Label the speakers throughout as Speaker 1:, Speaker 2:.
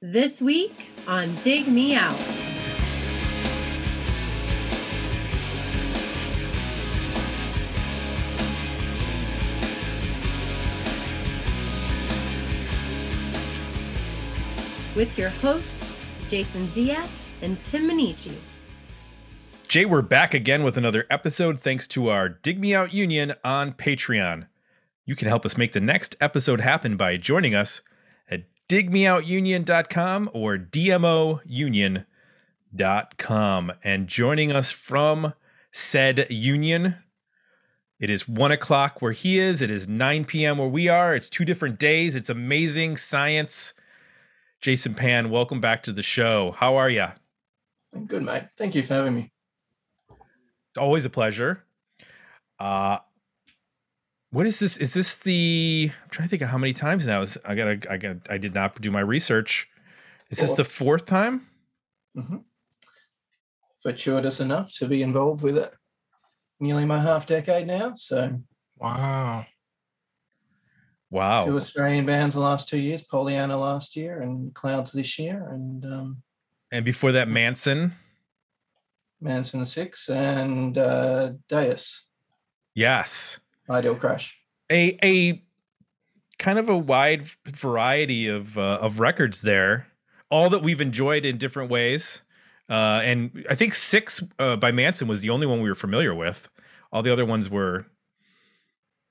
Speaker 1: This week on Dig Me Out. With your hosts, Jason Ziat and Tim Minneci.
Speaker 2: Jay, we're back again with another episode thanks to our Dig Me Out Union on Patreon. You can help us make the next episode happen by joining us digmeoutunion.com or dmounion.com. And joining us from said union, it is one o'clock where he is, it is 9 p.m. where we are. It's two different days. It's amazing science. Jason Pan, welcome back to the show. How are you?
Speaker 3: I'm good, mate. Thank you for having me.
Speaker 2: It's always a pleasure. Uh what is this? Is this the I'm trying to think of how many times now. Is I gotta I got I did not do my research. Is this the fourth time?
Speaker 3: Mm-hmm. Fortuitous enough to be involved with it nearly my half decade now. So
Speaker 4: Wow.
Speaker 2: Wow.
Speaker 3: two Australian bands the last two years, Pollyanna last year and Clouds this year, and um,
Speaker 2: And before that, Manson.
Speaker 3: Manson Six and uh, Deus,
Speaker 2: Yes.
Speaker 3: Ideal Crash.
Speaker 2: A a kind of a wide variety of uh, of records there. All that we've enjoyed in different ways. Uh, and I think six uh, by Manson was the only one we were familiar with. All the other ones were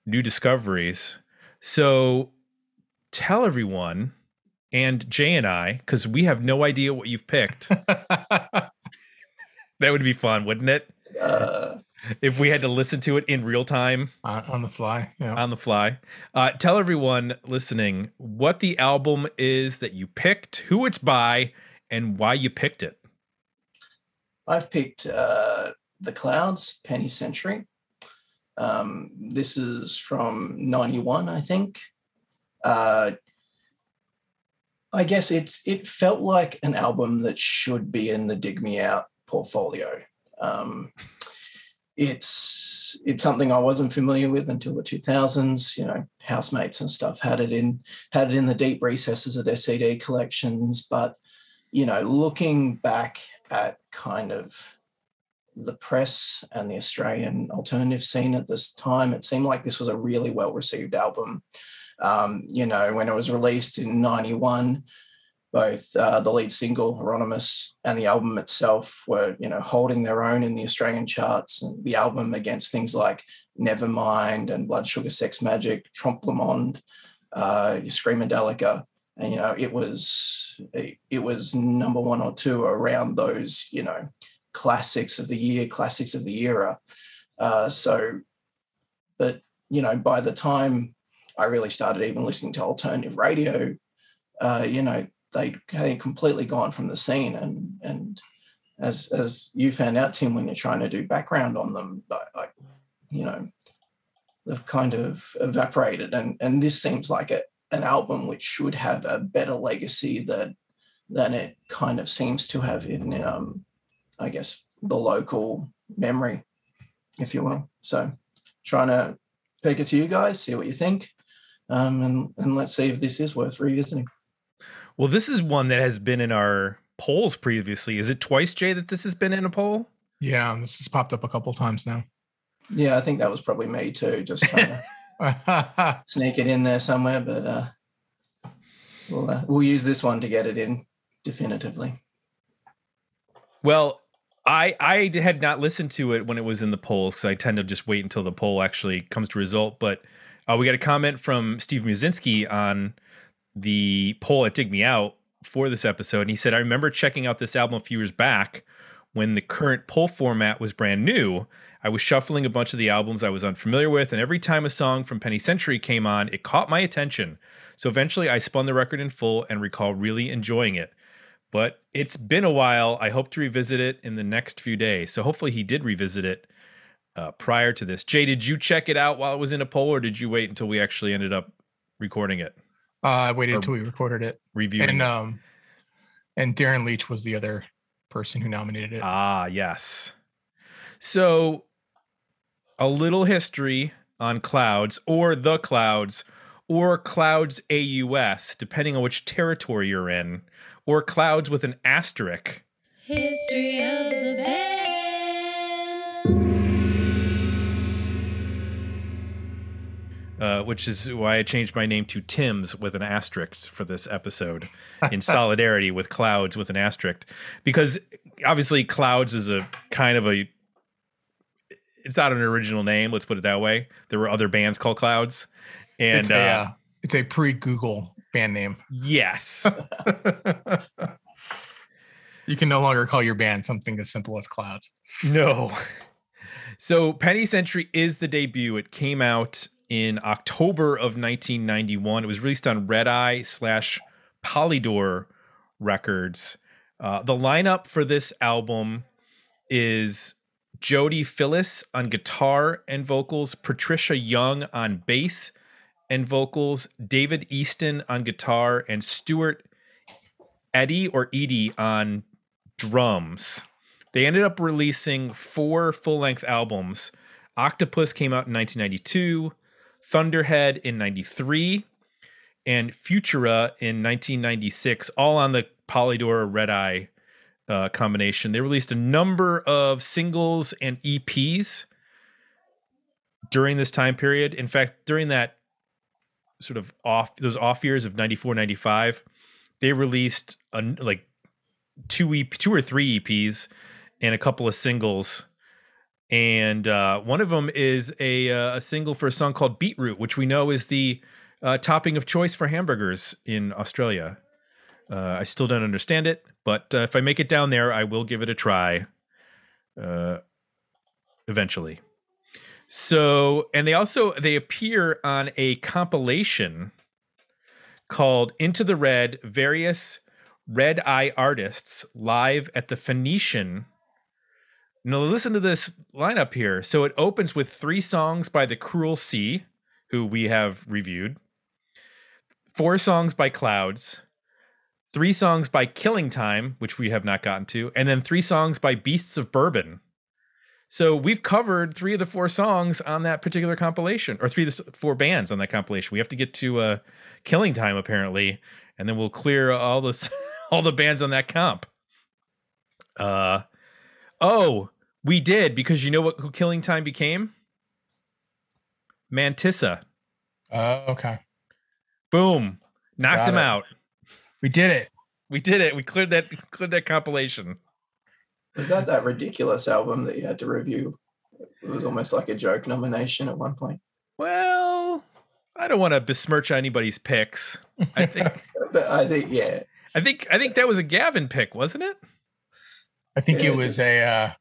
Speaker 2: new discoveries. So tell everyone and Jay and I, because we have no idea what you've picked. that would be fun, wouldn't it?
Speaker 3: Uh,
Speaker 2: If we had to listen to it in real time
Speaker 4: on, on the fly. Yeah.
Speaker 2: on the fly. Uh, tell everyone listening what the album is that you picked, who it's by, and why you picked it.
Speaker 3: I've picked uh, The Clouds, Penny Century. Um, this is from 91, I think. Uh, I guess it's it felt like an album that should be in the Dig Me Out portfolio. Um, it's it's something I wasn't familiar with until the 2000s. You know, housemates and stuff had it in had it in the deep recesses of their CD collections. But you know, looking back at kind of the press and the Australian alternative scene at this time, it seemed like this was a really well received album. Um, you know, when it was released in 91, both uh, the lead single, Hieronymus, and the album itself were, you know, holding their own in the Australian charts. And the album against things like Nevermind and Blood Sugar Sex Magik, Trompe Le Monde, uh, Screamadelica. And, you know, it was, it was number one or two around those, you know, classics of the year, classics of the era. Uh, so, but, you know, by the time I really started even listening to alternative radio, uh, you know, they had completely gone from the scene. And and as as you found out, Tim, when you're trying to do background on them, like you know, they've kind of evaporated. And and this seems like a, an album which should have a better legacy than than it kind of seems to have in um, I guess the local memory, if you will. So trying to take it to you guys, see what you think um, and and let's see if this is worth revisiting.
Speaker 2: Well, this is one that has been in our polls previously. Is it twice, Jay, that this has been in a poll?
Speaker 4: Yeah, this has popped up a couple times now.
Speaker 3: Yeah, I think that was probably me too, just trying to sneak it in there somewhere. But uh, we'll uh, we'll use this one to get it in definitively.
Speaker 2: Well, I I had not listened to it when it was in the polls because I tend to just wait until the poll actually comes to result. But uh, we got a comment from Steve Muzinski on the poll at Dig Me Out for this episode. And he said, I remember checking out this album a few years back when the current poll format was brand new. I was shuffling a bunch of the albums I was unfamiliar with, and every time a song from Penny Century came on, it caught my attention. So eventually I spun the record in full and recall really enjoying it. But it's been a while. I hope to revisit it in the next few days. So hopefully he did revisit it uh, prior to this. Jay, did you check it out while it was in a poll, or did you wait until we actually ended up recording it?
Speaker 4: Uh, I waited until we recorded it,
Speaker 2: Reviewing
Speaker 4: and
Speaker 2: it?
Speaker 4: um, and Darren Leach was the other person who nominated it.
Speaker 2: Ah, yes. So, a little history on Clouds or The Clouds or Clouds AUS, depending on which territory you're in, or Clouds with an asterisk.
Speaker 5: History of the band.
Speaker 2: Uh, which is why I changed my name to Tim's with an asterisk for this episode, in solidarity with Clouds with an asterisk, because obviously Clouds is a kind of a it's not an original name. Let's put it that way. There were other bands called Clouds, and
Speaker 4: it's a,
Speaker 2: uh,
Speaker 4: uh, it's a pre-Google band name.
Speaker 2: yes,
Speaker 4: you can no longer call your band something as simple as Clouds.
Speaker 2: no. So Penny Century is the debut. It came out in October of 1991. It was released on Red Eye slash Polydor Records. Uh, the lineup for this album is Jodi Phillis on guitar and vocals, Patricia Young on bass and vocals, David Easton on guitar, and Stuart Eddie or Edie on drums. They ended up releasing four full length albums. Octopus came out in 1992, Thunderhead in 93, and Futura in 1996, all on the Polydor Red Eye uh, combination. They released a number of singles and EPs during this time period. In fact, during that sort of off those off years of 94 95 they released a, like two EP, two or three EPs and a couple of singles and uh, one of them is a uh, a single for a song called Beetroot, which we know is the uh, topping of choice for hamburgers in Australia. Uh, I still don't understand it, but uh, if I make it down there, I will give it a try. Eventually. So, and they also they appear on a compilation called "Into the Red: Various Red Eye Artists Live at the Phoenician." Now, listen to this lineup here. So it opens with three songs by the Cruel Sea, who we have reviewed, four songs by Clouds, three songs by Killing Time, which we have not gotten to, and then three songs by Beasts of Bourbon. So we've covered three of the four songs on that particular compilation, or three of the four bands on that compilation. We have to get to uh, Killing Time apparently, and then we'll clear all the all the bands on that comp. Uh oh, we did because you know what who Killing Time became? Mantissa.
Speaker 4: Uh, okay,
Speaker 2: Boom. Knocked
Speaker 4: Got
Speaker 2: him
Speaker 4: it.
Speaker 2: out.
Speaker 4: we did it.
Speaker 2: We did it. We cleared that cleared that compilation.
Speaker 3: Was that that ridiculous album that you had to review? It was almost like a joke nomination at one point.
Speaker 2: Well, I don't want to besmirch anybody's picks. I think
Speaker 3: But I think, yeah,
Speaker 2: I think I think that was a Gavin pick, wasn't it?
Speaker 4: I think
Speaker 3: Yeah,
Speaker 4: it
Speaker 3: it
Speaker 4: was
Speaker 3: is.
Speaker 4: a, uh,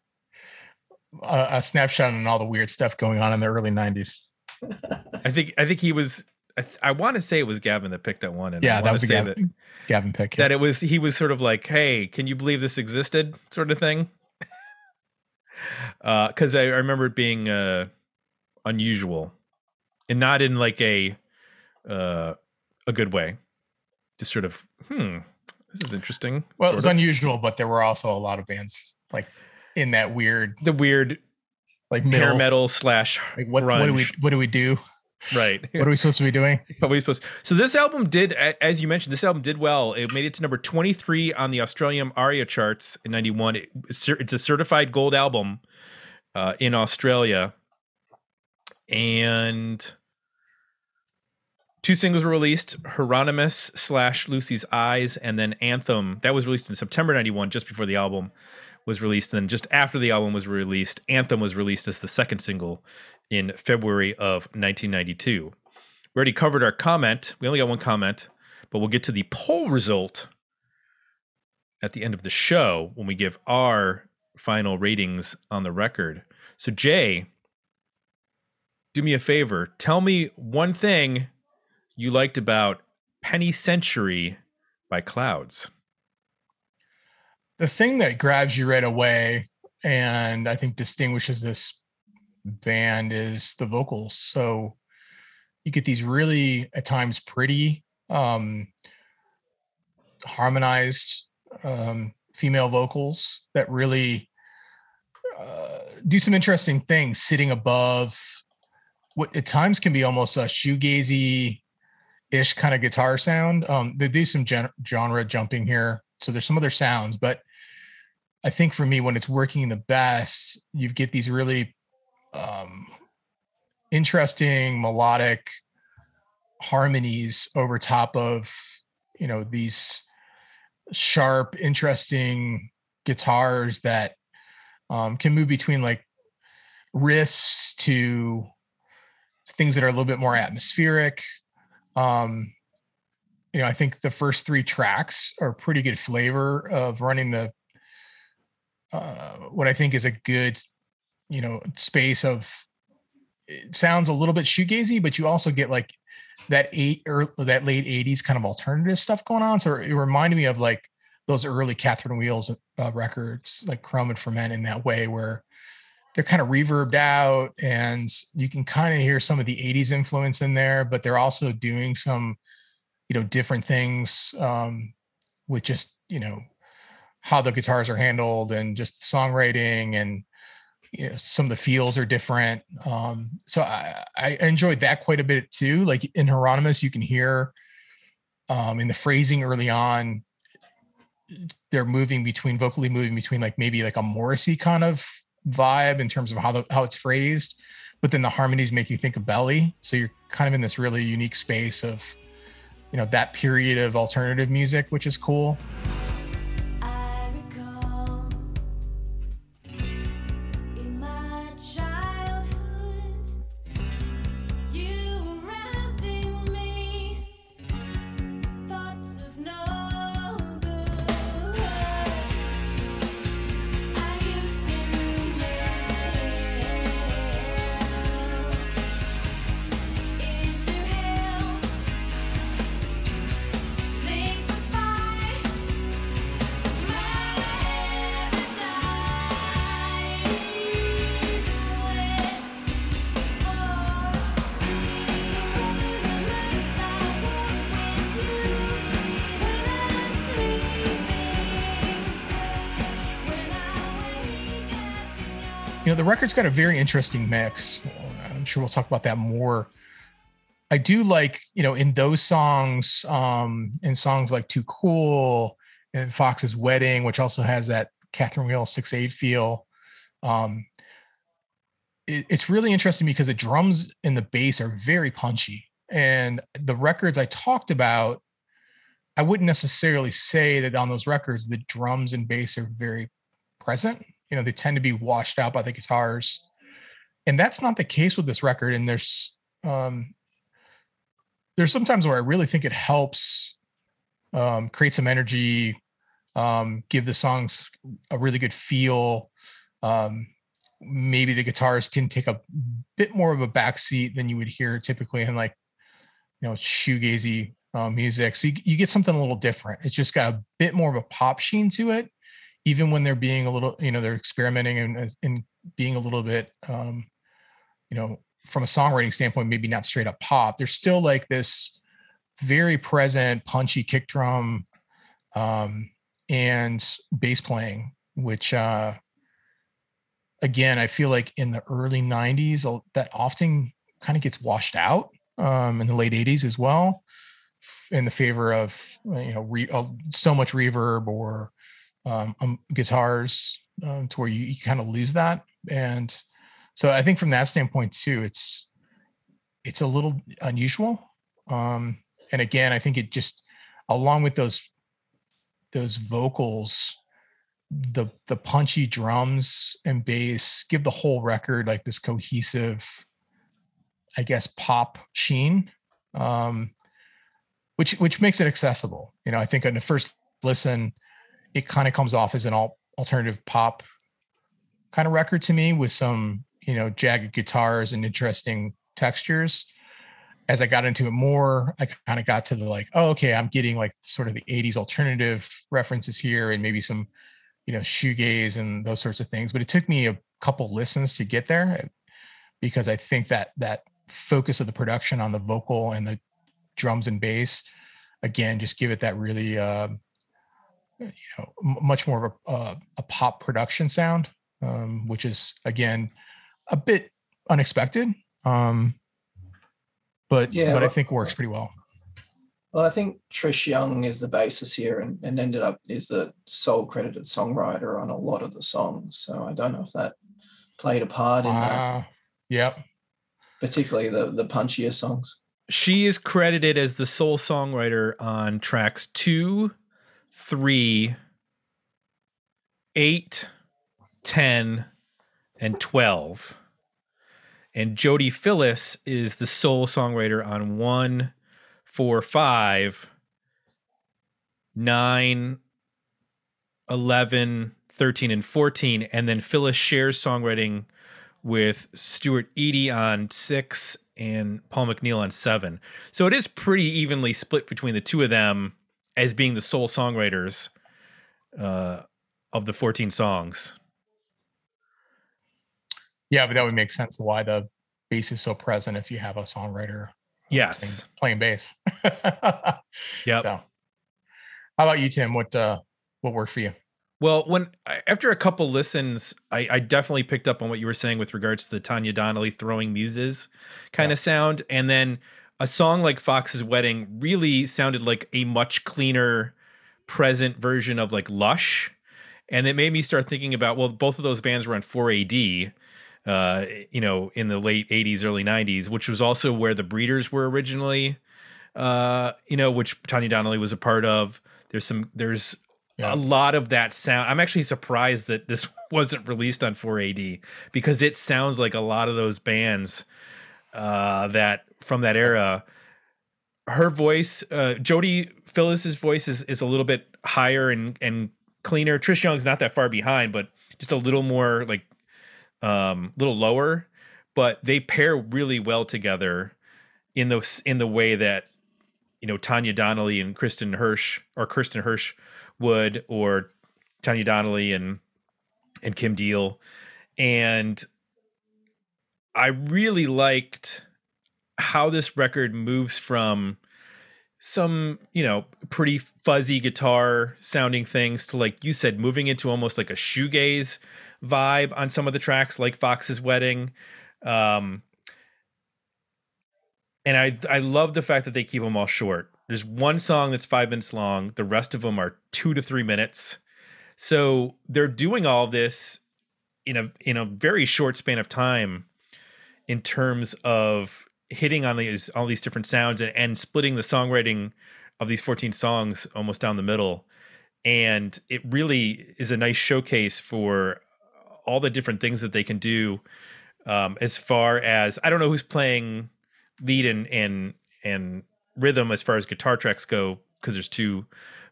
Speaker 4: a a snapshot on all the weird stuff going on in the early '90s.
Speaker 2: I think I think he was. I, th- I want to say it was Gavin that picked that one. And I
Speaker 4: Yeah, that was a
Speaker 2: say
Speaker 4: Gavin, Gavin pick.
Speaker 2: That, that it was he was sort of like, "Hey, can you believe this existed?" sort of thing. Because I, I remember it being uh, unusual, and not in like a uh, a good way. Just sort of, hmm, this is interesting.
Speaker 4: well, it was
Speaker 2: of.
Speaker 4: unusual, but there were also a lot of bands like in that weird
Speaker 2: the weird
Speaker 4: like
Speaker 2: hair metal slash
Speaker 4: Like what, what do we what do we do?
Speaker 2: right.
Speaker 4: What are we supposed to be doing?
Speaker 2: What were we supposed? So this album did, as you mentioned, this album did well. It made it to number twenty three on the Australian ARIA charts in ninety one. It, it's a certified gold album uh, in Australia, and two singles were released: Hieronymus slash Lucy's Eyes, and then Anthem. That was released in September ninety one, just before the album was released. And then just after the album was released, Anthem was released as the second single in February of 1992. We already covered our comment. We only got one comment, but we'll get to the poll result at the end of the show when we give our final ratings on the record. So, Jay, do me a favor. Tell me one thing you liked about Penny Century by Clouds.
Speaker 4: The thing that grabs you right away and I think distinguishes this band is the vocals. So you get these really at times pretty um harmonized um female vocals that really uh, do some interesting things sitting above what at times can be almost a shoegazy ish kind of guitar sound. Um, they do some gen- genre jumping here, so there's some other sounds, but I think for me, when it's working the best, you get these really um, interesting melodic harmonies over top of you know these sharp, interesting guitars that um, can move between like riffs to things that are a little bit more atmospheric. Um, you know, I think the first three tracks are pretty good flavor of running the uh, what I think is a good, you know, space of. It sounds a little bit shoegazy, but you also get like that eight or that late '80s kind of alternative stuff going on. So it reminded me of like those early Catherine Wheels uh, records, like Chrome and Ferment, in that way, where they're kind of reverbed out and you can kind of hear some of the 80s influence in there but they're also doing some you know different things um, with just you know how the guitars are handled and just songwriting and you know, some of the feels are different um, so I, I enjoyed that quite a bit too like in hieronymus you can hear um, in the phrasing early on they're moving between vocally moving between like maybe like a morrissey kind of vibe in terms of how the how it's phrased, but then the harmonies make you think of Belly. So you're kind of in this really unique space of, you know, that period of alternative music, which is cool. Record's got a very interesting mix. I'm sure we'll talk about that more. I do like you know in those songs um in songs like too cool and fox's wedding which also has that catherine wheel 6-8 feel um it, it's really interesting because the drums and the bass are very punchy. And the records i talked about i wouldn't necessarily say that on those records the drums and bass are very present you know they tend to be washed out by the guitars. And that's not the case with this record and there's um there's sometimes where i really think it helps um create some energy um give the songs a really good feel. Um maybe the guitars can take a bit more of a backseat than you would hear typically in like you know shoegazy uh, music. So you, you get something a little different. It's just got a bit more of a pop sheen to it even when they're being a little, you know, they're experimenting and, and being a little bit, um, you know, from a songwriting standpoint, maybe not straight up pop. There's still like this very present, punchy kick drum um, and bass playing, which, uh, again, I feel like in the early 90s, uh, that often kind of gets washed out um, in the late 80s as well in the favor of, you know, re- uh, so much reverb or um, um, guitars um, to where you, you kind of lose that. And so I think from that standpoint too, it's it's a little unusual. Um, and again, I think it just along with those those vocals, the the punchy drums and bass give the whole record like this cohesive, I guess, pop sheen. Um, which which makes it accessible. You know, I think on the first listen, it kind of comes off as an alternative pop kind of record to me with some you know jagged guitars and interesting textures. As i got into it more i kind of got to the like oh okay i'm getting like sort of the 80s alternative references here and maybe some you know shoegaze and those sorts of things but it took me a couple listens to get there because i think that that focus of the production on the vocal and the drums and bass again just give it that really uh, you know much more of a, uh, a pop production sound um, which is again a bit unexpected um, but
Speaker 3: Yeah,
Speaker 4: but i think works pretty well
Speaker 3: Well, I think Trish Young is the basis here and, and ended up is the sole credited songwriter on a lot of the songs. So I don't know if that played a part in that,
Speaker 4: Ah, yep.
Speaker 3: particularly the the punchier songs.
Speaker 2: She is credited as the sole songwriter on tracks two, three, eight, 10, and 12. And Jodi Phillis is the sole songwriter on one, four, five, nine, 11, 13, and 14. And then Phillis shares songwriting with Stuart Eadie on six and Paul McNeil on seven. So it is pretty evenly split between the two of them as being the sole songwriters uh, of the 14 songs.
Speaker 4: Yeah, but that would make sense why the bass is so present if you have a songwriter
Speaker 2: Yes.
Speaker 4: playing, playing bass.
Speaker 2: yeah.
Speaker 4: So, how about you, Tim? What uh, what worked for you?
Speaker 2: Well, when after a couple listens, I, I definitely picked up on what you were saying with regards to the Tanya Donelly throwing muses kind
Speaker 4: Yeah.
Speaker 2: of sound, and then a song like Fox's Wedding really sounded like a much cleaner, present version of like Lush, and it made me start thinking about well, both of those bands were on 4AD, uh, you know, in the late 80s, early 90s, which was also where the Breeders were originally, uh, you know, which Tanya Donelly was a part of. There's some there's
Speaker 4: Yeah.
Speaker 2: a lot of that sound. I'm actually surprised that this wasn't released on 4AD because it sounds like a lot of those bands uh, that from that era. Her voice, uh, Jodi Phillis's voice is is a little bit higher and and cleaner. Trish Young's not that far behind, but just a little more like um little lower. But they pair really well together in those in the way that you know Tanya Donelly and Kristen Hersh or Kirsten Hersh would, or Tanya Donelly and and Kim Deal, and I really liked how this record moves from some you know pretty fuzzy guitar sounding things to like you said moving into almost like a shoegaze vibe on some of the tracks like fox's wedding. Um and i i love the fact that they keep them all short. There's one song that's five minutes long. The rest of them are two to three minutes. So they're doing all this in a in a very short span of time in terms of hitting on these all these different sounds and, and splitting the songwriting of these 14 songs almost down the middle. And it really is a nice showcase for all the different things that they can do um, as far as i don't know who's playing lead and and and rhythm as far as guitar tracks go because there's two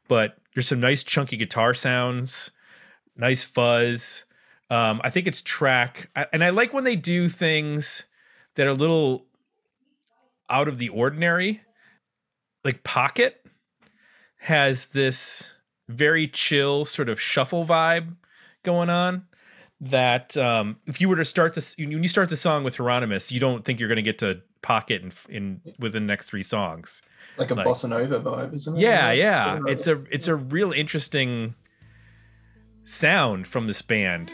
Speaker 2: but there's some nice chunky guitar sounds nice fuzz. Um, i think it's track I- and i like when they do things that are a little out of the ordinary like pocket has this very chill sort of shuffle vibe going on that um if you were to start this when you start the song with Hieronymus you don't think you're going to get to pocket in, in within the next three songs.
Speaker 3: Like a
Speaker 2: Like-
Speaker 3: bossa nova vibe, isn't it?
Speaker 2: yeah yeah. It's a it's a real interesting sound from this band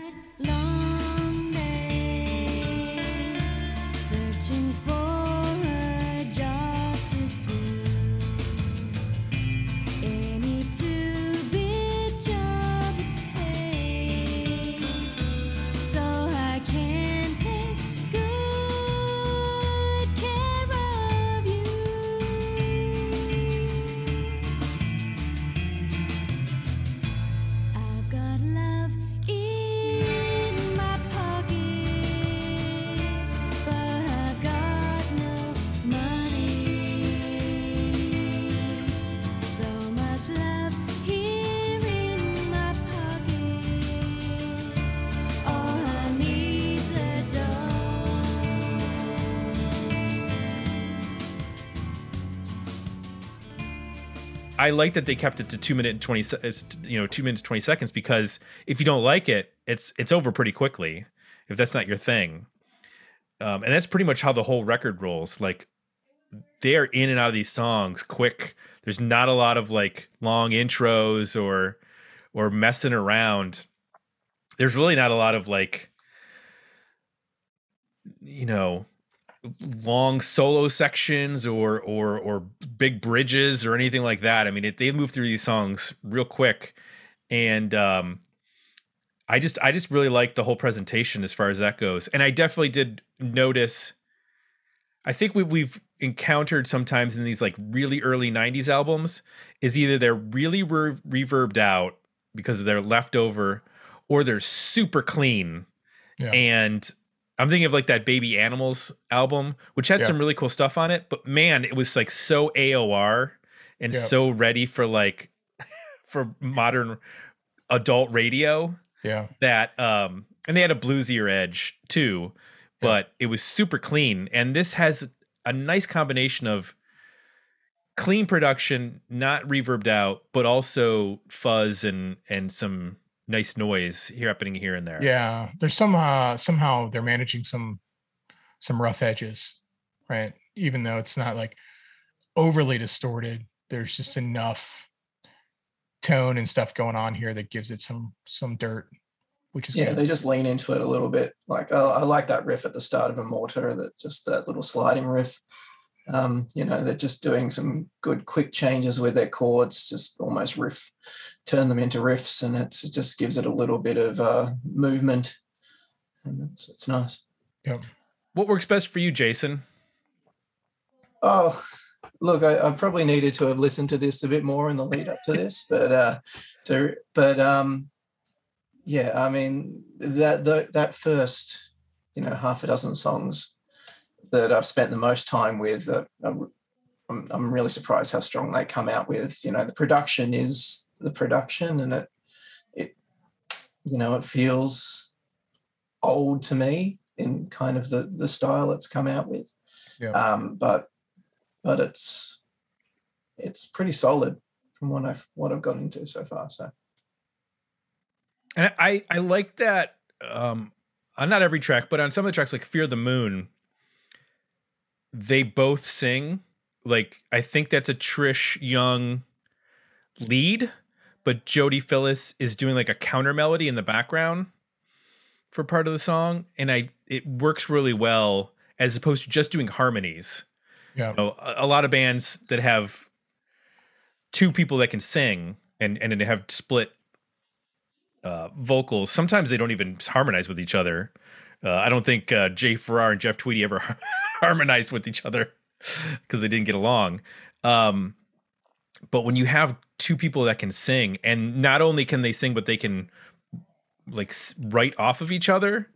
Speaker 5: I
Speaker 2: like that they kept it to two minute and twenty, you know, two minutes twenty seconds because if you don't like it, it's it's over pretty quickly. If that's not your thing, um, and that's pretty much how the whole record rolls. Like they're in and out of these songs quick. There's not a lot of like long intros or or messing around. There's really not a lot of like, you know, long solo sections or or or big bridges or anything like that. I mean, it, they move through these songs real quick, and um, I just I just really like the whole presentation as far as that goes. And I definitely did notice. I think we, we've encountered sometimes in these like really early '90s albums is either they're really re- reverbed out because they're leftover, or they're super clean
Speaker 4: Yeah.
Speaker 2: and I'm thinking of like that Baby Animals album, which had
Speaker 4: Yeah.
Speaker 2: some really cool stuff on it. But man, it was like so AOR and
Speaker 4: Yeah.
Speaker 2: so ready for like for modern adult radio
Speaker 4: yeah.
Speaker 2: that um and they had a bluesier edge too, but it was super clean. And this has a nice combination of clean production, not reverbed out, but also fuzz and and some nice noise here happening here and there.
Speaker 4: Yeah. There's some uh somehow they're managing some some rough edges, right? Even though it's not like overly distorted, there's just enough tone and stuff going on here that gives it some some dirt, which is
Speaker 3: Yeah,
Speaker 4: good.
Speaker 3: they just lean into it a little bit. Like oh, I like that riff at the start of a mortar that just that little sliding riff. Um, you know, they're just doing some good quick changes with their chords, just almost riff, turn them into riffs, and it's, it just gives it a little bit of uh, movement, and it's it's nice.
Speaker 4: Yep.
Speaker 2: What works best for you, Jason?
Speaker 3: Oh, look, I, I probably needed to have listened to this a bit more in the lead up to this, but uh, to but um, yeah, I mean that the, that first, you know, half a dozen songs that I've spent the most time with, uh, I'm, I'm I'm really surprised how strong they come out with. You know, the production is the production, and it it you know it feels old to me in kind of the the style it's come out with.
Speaker 4: Yeah.
Speaker 3: Um, but but it's it's pretty solid from what I've what I've gotten into so far. So
Speaker 2: And I I like that um on not every track, but on some of the tracks like Fear the Moon, they both sing. Like I think that's a Trish Young lead, but Jodi Phillis is doing like a counter melody in the background for part of the song, and I it works really well as opposed to just doing harmonies.
Speaker 4: Yeah.
Speaker 2: You know, a, a lot of bands that have two people that can sing and and they have split uh, vocals. Sometimes they don't even harmonize with each other. Uh, I don't think uh, Jay Farrar and Jeff Tweedy ever harmonized with each other because they didn't get along. Um, but when you have two people that can sing, and not only can they sing, but they can like write off of each other.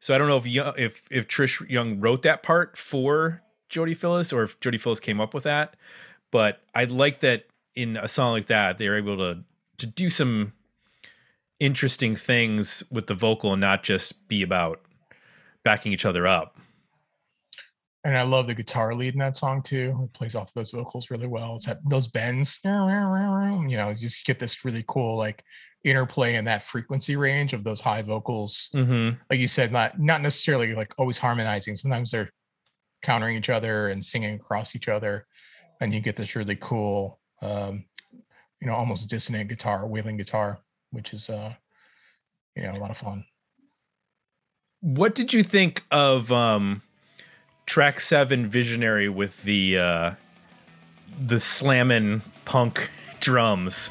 Speaker 2: So I don't know if Yo- if if Trish Young wrote that part for Jodi Phillis or if Jodi Phillis came up with that. But I like that in a song like that they're able to to do some interesting things with the vocal and not just be about backing each other up.
Speaker 4: And I love the guitar lead in that song too. It plays off those vocals really well. It's that those bends, you know, you just get this really cool like interplay in that frequency range of those high vocals.
Speaker 2: Mm-hmm.
Speaker 4: Like you said, not not necessarily like always harmonizing. Sometimes they're countering each other and singing across each other, and you get this really cool, um, you know, almost dissonant guitar, wailing guitar, which is uh, you know, a lot of fun.
Speaker 2: What did you think of um track seven visionary with the uh the slamming punk drums?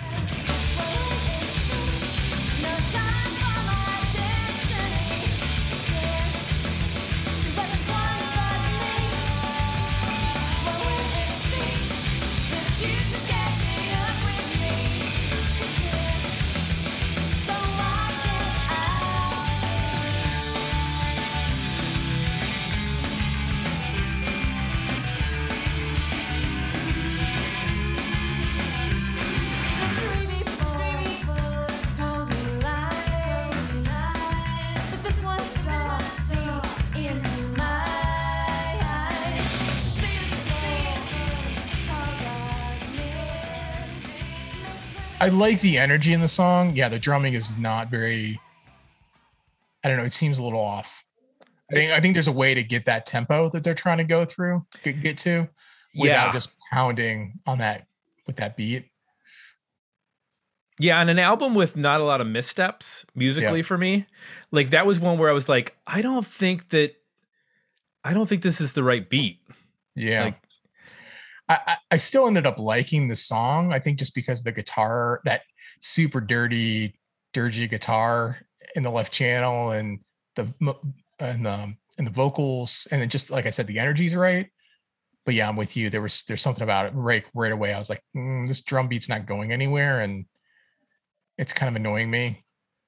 Speaker 4: Like the energy in the song. Yeah, the drumming is not very. I don't know. It seems a little off. I think I think there's a way to get that tempo that they're trying to go through, get, get to, without
Speaker 2: Yeah.
Speaker 4: just pounding on that with that beat.
Speaker 2: Yeah, on an album with not a lot of missteps musically for me, like that was one where I was like, I don't think that I don't think this is the right beat.
Speaker 4: Yeah.
Speaker 2: Like-
Speaker 4: I, I, still ended up liking the song. I think just because the guitar, that super dirty, dirgy guitar in the left channel and the and the and the vocals, and then just like I said, the energy's right. But yeah, I'm with you. There was there's something about it right right away. I was like, "Mm, this drum beat's not going anywhere, and it's kind of annoying me.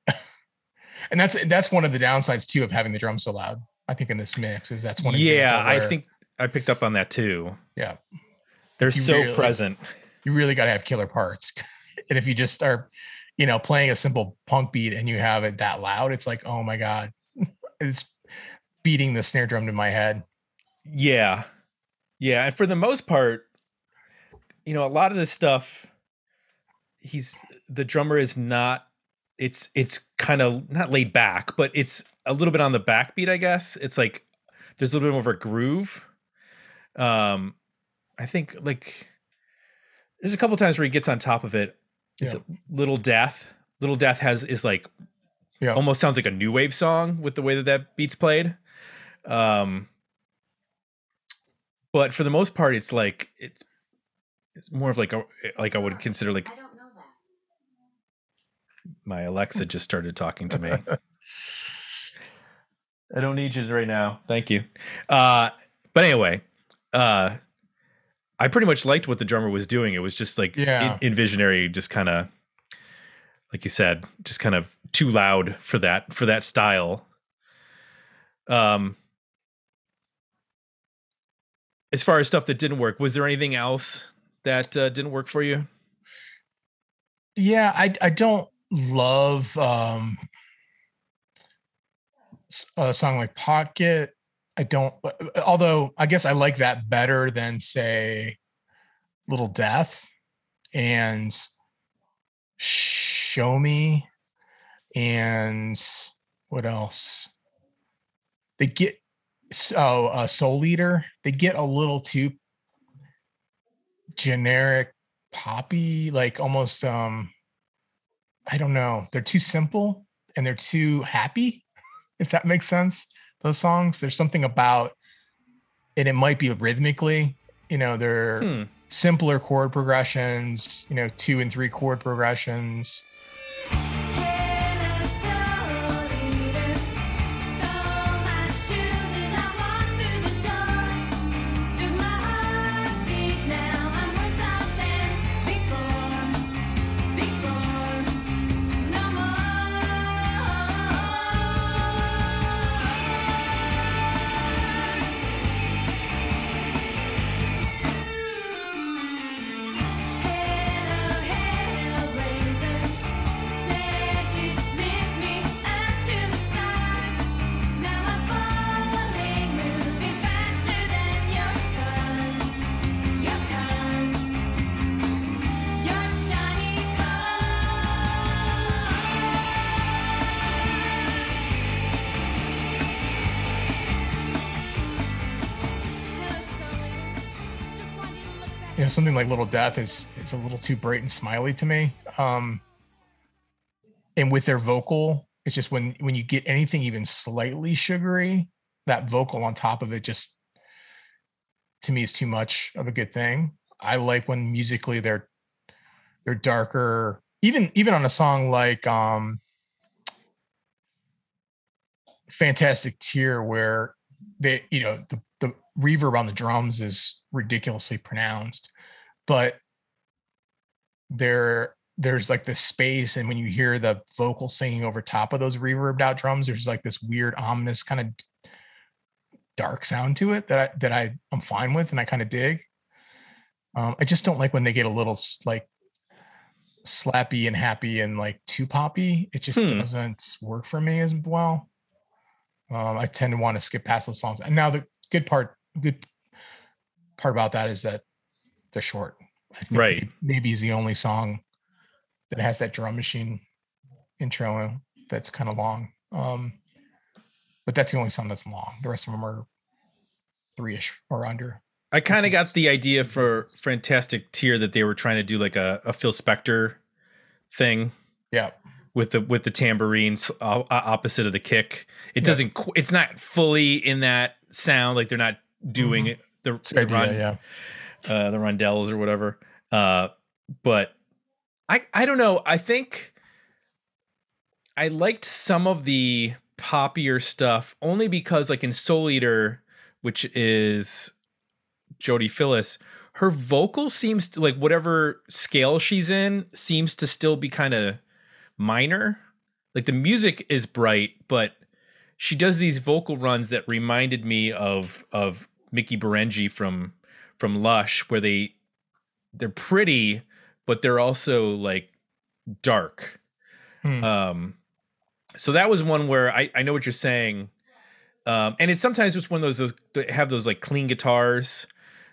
Speaker 4: and that's that's one of the downsides too of having the drum so loud. I think in this mix is that's one.
Speaker 2: Of
Speaker 4: Yeah,
Speaker 2: I think I picked up on that too.
Speaker 4: Yeah.
Speaker 2: They're
Speaker 4: You
Speaker 2: so
Speaker 4: really-
Speaker 2: present.
Speaker 4: you really got to have killer parts. and if you just start, you know, playing a simple punk beat and you have it that loud, it's like, oh my God, it's beating the snare drum to my head.
Speaker 2: Yeah. Yeah. And for the most part, you know, a lot of this stuff, he's the drummer is not, it's, it's kind of not laid back, but it's a little bit on the backbeat, I guess. It's like there's a little bit more of a groove. Um, I think like there's a couple times where he gets on top of it. It's
Speaker 4: Yeah.
Speaker 2: a little death. Little death has is like
Speaker 4: Yeah.
Speaker 2: almost sounds like a new wave song with the way that that beat's played. Um, but for the most part, it's like it's it's more of like a like I would consider like
Speaker 5: I don't know that.
Speaker 2: my Alexa just started talking to me. I don't need you right now. Thank you. Uh, but anyway, uh, I pretty much liked what the drummer was doing. It was just like
Speaker 4: Yeah.
Speaker 2: in, in visionary, just kind of like you said, just kind of too loud for that for that style. Um, as far as stuff that didn't work, was there anything else that uh, didn't work for you?
Speaker 4: Yeah. I, I don't love um, a song like Pocket. I don't, uh, although I guess I like that better than, say, Little Death and Show Me and what else? They get so uh, Soul Leader. They get a little too generic, poppy, like almost um, I don't know. They're too simple and they're too happy. If that makes sense, those songs. There's something about, and it might be rhythmically. You know, they're
Speaker 2: Hmm.
Speaker 4: simpler chord progressions. You know, two and three chord progressions. Something like little death is is a little too bright and smiley to me. Um and with their vocal it's just when when you get anything even slightly sugary that vocal on top of it just to me is too much of a good thing. I like when musically they're they're darker. Even even on a song like um fantastic tier where they you know the, the reverb on the drums is ridiculously pronounced but there there's like this space and when you hear the vocal singing over top of those reverbed out drums there's like this weird ominous kind of dark sound to it that i that i i'm fine with and i kind of dig. Um i just don't like when they get a little like slappy and happy and like too poppy. It just
Speaker 2: Hmm.
Speaker 4: doesn't work for me as well. Um i tend to want to skip past those songs. And now the good part good part about that is that they're short
Speaker 2: Right.
Speaker 4: maybe is the only song that has that drum machine intro that's kind of long um but that's the only song that's long the rest of them are three-ish or under
Speaker 2: I kind of got the idea for Fantastic Tier that they were trying to do like a, a Phil Spector thing
Speaker 4: yeah
Speaker 2: with the with the tambourines opposite of the kick. It
Speaker 4: Yeah.
Speaker 2: doesn't. qu- It's not fully in that sound, like they're not doing it the, the
Speaker 4: idea,
Speaker 2: run,
Speaker 4: yeah.
Speaker 2: Uh, the rondelles or whatever. Uh, but I I don't know. I think I liked some of the poppier stuff only because like in Soul Eater, which is Jodi Phillis, her vocal seems to like whatever scale she's in seems to still be kind of minor. Like the music is bright, but she does these vocal runs that reminded me of of Miki Berenyi from from Lush, where they they're pretty, but they're also like dark.
Speaker 4: Hmm.
Speaker 2: Um, so that was one where I I know what you're saying, um, and it's sometimes just one of those, those they have those like clean guitars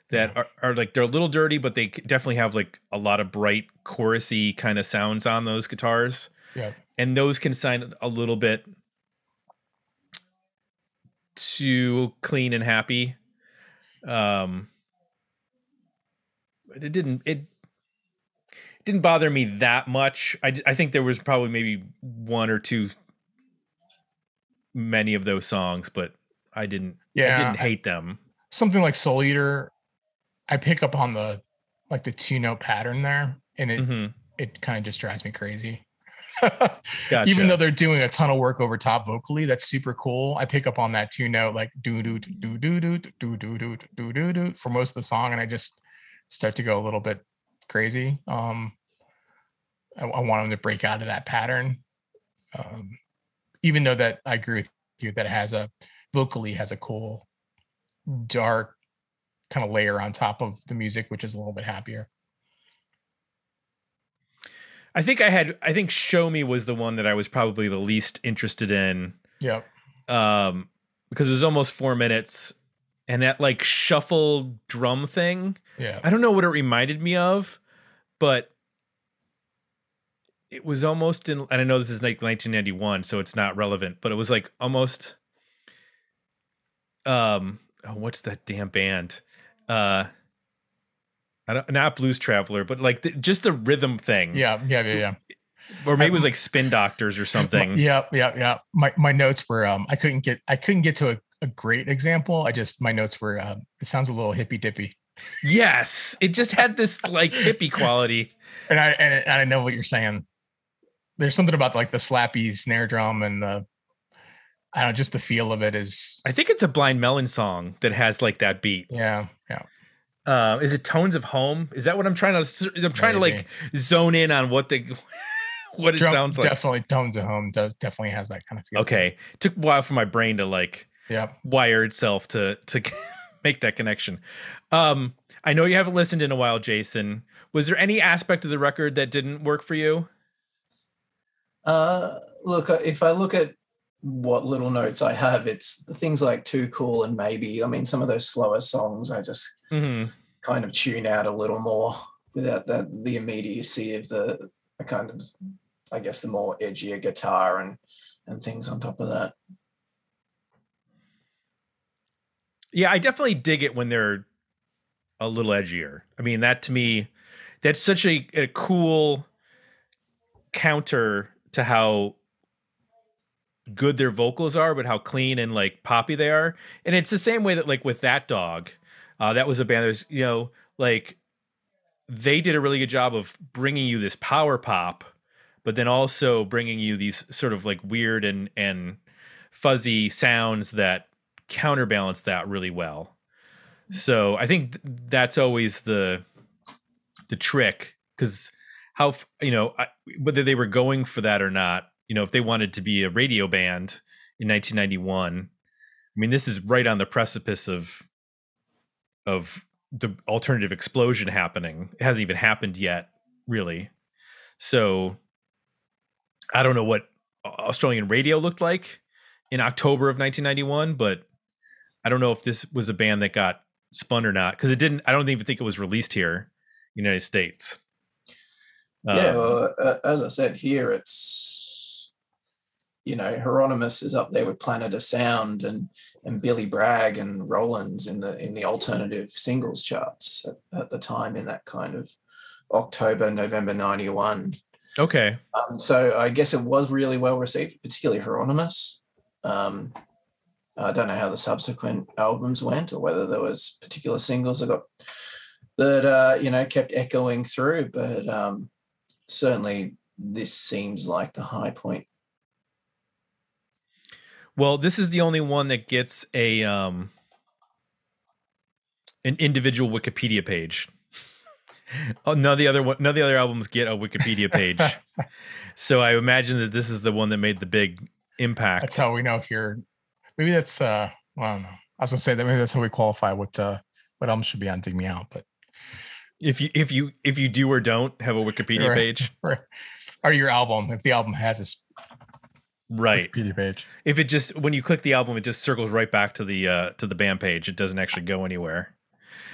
Speaker 2: that are, are like they're a little dirty, but they definitely have like a lot of bright chorusy kind of sounds on those guitars,
Speaker 4: yeah.
Speaker 2: and those can sound a little bit too clean and happy. Um, but it didn't it didn't bother me that much. I, I think there was probably maybe one or two many of those songs, but I didn't
Speaker 4: Yeah.
Speaker 2: I didn't hate them.
Speaker 4: Something like Soul Eater, I pick up on the like the two note pattern there, and it
Speaker 2: hmm
Speaker 4: it kind of just drives me crazy.
Speaker 2: Gotcha.
Speaker 4: Even though they're doing a ton of work over top vocally, that's super cool. I pick up on that two note like do do do do do do do do do do do for most of the song, and I just start to go a little bit crazy. Um, I, I want them to break out of that pattern. Um, even though that I agree with you that it has a vocally has a cool dark kind of layer on top of the music, which is a little bit happier.
Speaker 2: I think I had I think Show Me was the one that I was probably the least interested in.
Speaker 4: Yep.
Speaker 2: Um because it was almost four minutes and that like shuffle drum thing.
Speaker 4: Yeah.
Speaker 2: I don't know what it reminded me of, but it was almost in and I know this is like 1991, so it's not relevant, but it was like almost um oh, what's that damn band? Uh I don't, not Blues Traveler, but like the, just the rhythm thing.
Speaker 4: Yeah. Yeah. Yeah. Yeah.
Speaker 2: Or maybe it was like Spin Doctors or something.
Speaker 4: Yeah, yeah, yeah. My my notes were um I couldn't get I couldn't get to a, a great example. I just my notes were um it sounds a little hippy dippy.
Speaker 2: Yes, it just had this like hippie quality.
Speaker 4: And I and, and I know what you're saying. There's something about like the slappy snare drum and the I don't know, just the feel of it is
Speaker 2: I think it's a Blind Melon song that has like that beat.
Speaker 4: yeah, yeah.
Speaker 2: Uh, is it Tones of Home? Is that what I'm trying to? I'm trying to like zone in on what the what it
Speaker 4: Drum-
Speaker 2: sounds like.
Speaker 4: definitely tones of home does definitely has that kind of feel.
Speaker 2: Okay, it took a while for my brain to like
Speaker 4: Yeah.
Speaker 2: wire itself to to make that connection. Um, I know you haven't listened in a while, Jason. Was there any aspect of the record that didn't work for you?
Speaker 3: Uh, look, uh, if I look at what little notes I have, it's things like Too Cool and Maybe. I mean, some of those slower songs I just
Speaker 2: hmm
Speaker 3: kind of tune out a little more without that the immediacy of the, the kind of, I guess, the more edgier guitar and and things on top of that.
Speaker 2: Yeah, I definitely dig it when they're a little edgier. I mean, that to me, that's such a, a cool counter to how good their vocals are, but how clean and like poppy they are. And it's the same way that like with that dog, uh, that was a band. There's you know like they did a really good job of bringing you this power pop, but then also bringing you these sort of like weird and and fuzzy sounds that counterbalance that really well. Mm-hmm. So I think th- that's always the the trick because how you know I, whether they were going for that or not. You know, if they wanted to be a radio band in 1991, I mean, this is right on the precipice of of the alternative explosion happening. It hasn't even happened yet, really. So I don't know what Australian radio looked like in October of 1991, but I don't know if this was a band that got spun or not because it didn't. I don't even think it was released here, United States.
Speaker 3: yeah,
Speaker 2: Um,
Speaker 3: well, uh, as I said here, it's you know Hieronymus is up there with Planet of Sound and and Billy Bragg and Rollins in the in the alternative singles charts at, at the time in that kind of October November ninety one.
Speaker 2: okay.
Speaker 3: Um, so I guess it was really well received, particularly Hieronymus. Um, I don't know how the subsequent albums went or whether there was particular singles that got that uh, you know kept echoing through, but um, certainly this seems like the high point.
Speaker 2: Well, this is the only one that gets a um an individual Wikipedia page. oh, none of the other one, none of the other albums get a Wikipedia page. so I imagine that this is the one that made the big impact.
Speaker 4: That's how we know if you're. Maybe that's. uh well, I don't know. I was gonna say that maybe that's how we qualify what uh what album should be on Dig Me Out, but
Speaker 2: if you if you if you do or don't have a Wikipedia
Speaker 4: Right.
Speaker 2: page,
Speaker 4: or, or your album if the album has its
Speaker 2: right?
Speaker 4: Wikipedia page.
Speaker 2: If it just when you click the album, it just circles right back to the uh to the band page. It doesn't actually go anywhere.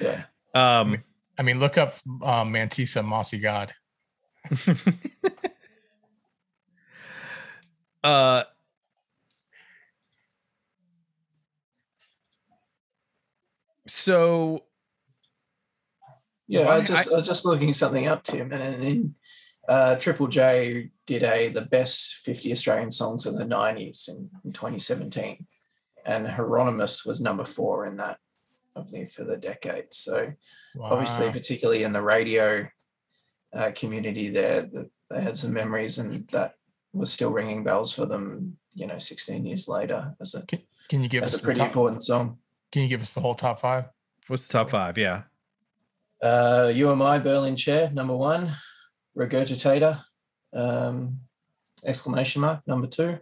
Speaker 3: Yeah,
Speaker 2: Um,
Speaker 4: I mean, look up um, Mantisa Mossy God.
Speaker 2: uh so
Speaker 3: yeah. I just I, was just looking something up, Tim, and then uh, Triple J did a the best 50 Australian songs of the 90s in, in 2017, and Hieronymus was number four in that of the for the decade. So obviously, particularly in the radio uh, community, there they had some memories, and that was still ringing bells for them. You know, 16 years later, as a
Speaker 4: Can you give
Speaker 3: as
Speaker 4: us
Speaker 3: a pretty
Speaker 4: top,
Speaker 3: important song.
Speaker 4: Can you give us the whole top five?
Speaker 2: what's the top five? Yeah.
Speaker 3: Uh, You Am I Berlin chair, number one. Regurgitator, um, exclamation mark, number two.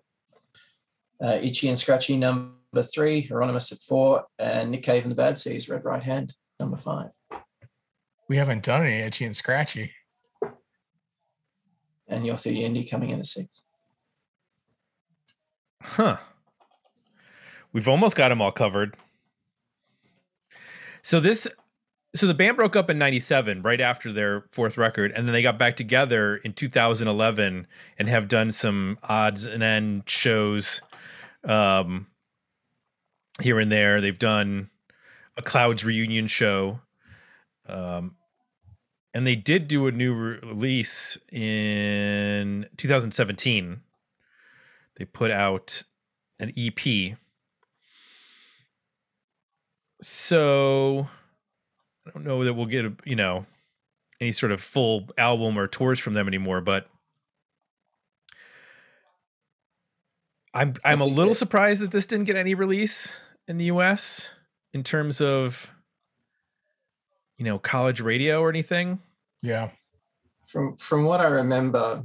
Speaker 3: Uh, Itchy and Scratchy, number three. Hieronymus at four. And Nick Cave and the Bad Seeds, Red Right Hand, number five.
Speaker 4: We haven't done any itchy and scratchy.
Speaker 3: And Yothu Yindi coming in at six.
Speaker 2: Huh. We've almost got them all covered. So this so the band broke up in 97 right after their fourth record and then they got back together in 2011 and have done some odds and end shows um here and there. They've done a Clouds reunion show. Um and they did do a new release in 2017 they put out an EP. So I don't know that we'll get a, you know any sort of full album or tours from them anymore, but I'm I'm a little surprised that this didn't get any release in the US in terms of you know college radio or anything.
Speaker 4: Yeah.
Speaker 3: From from what I remember,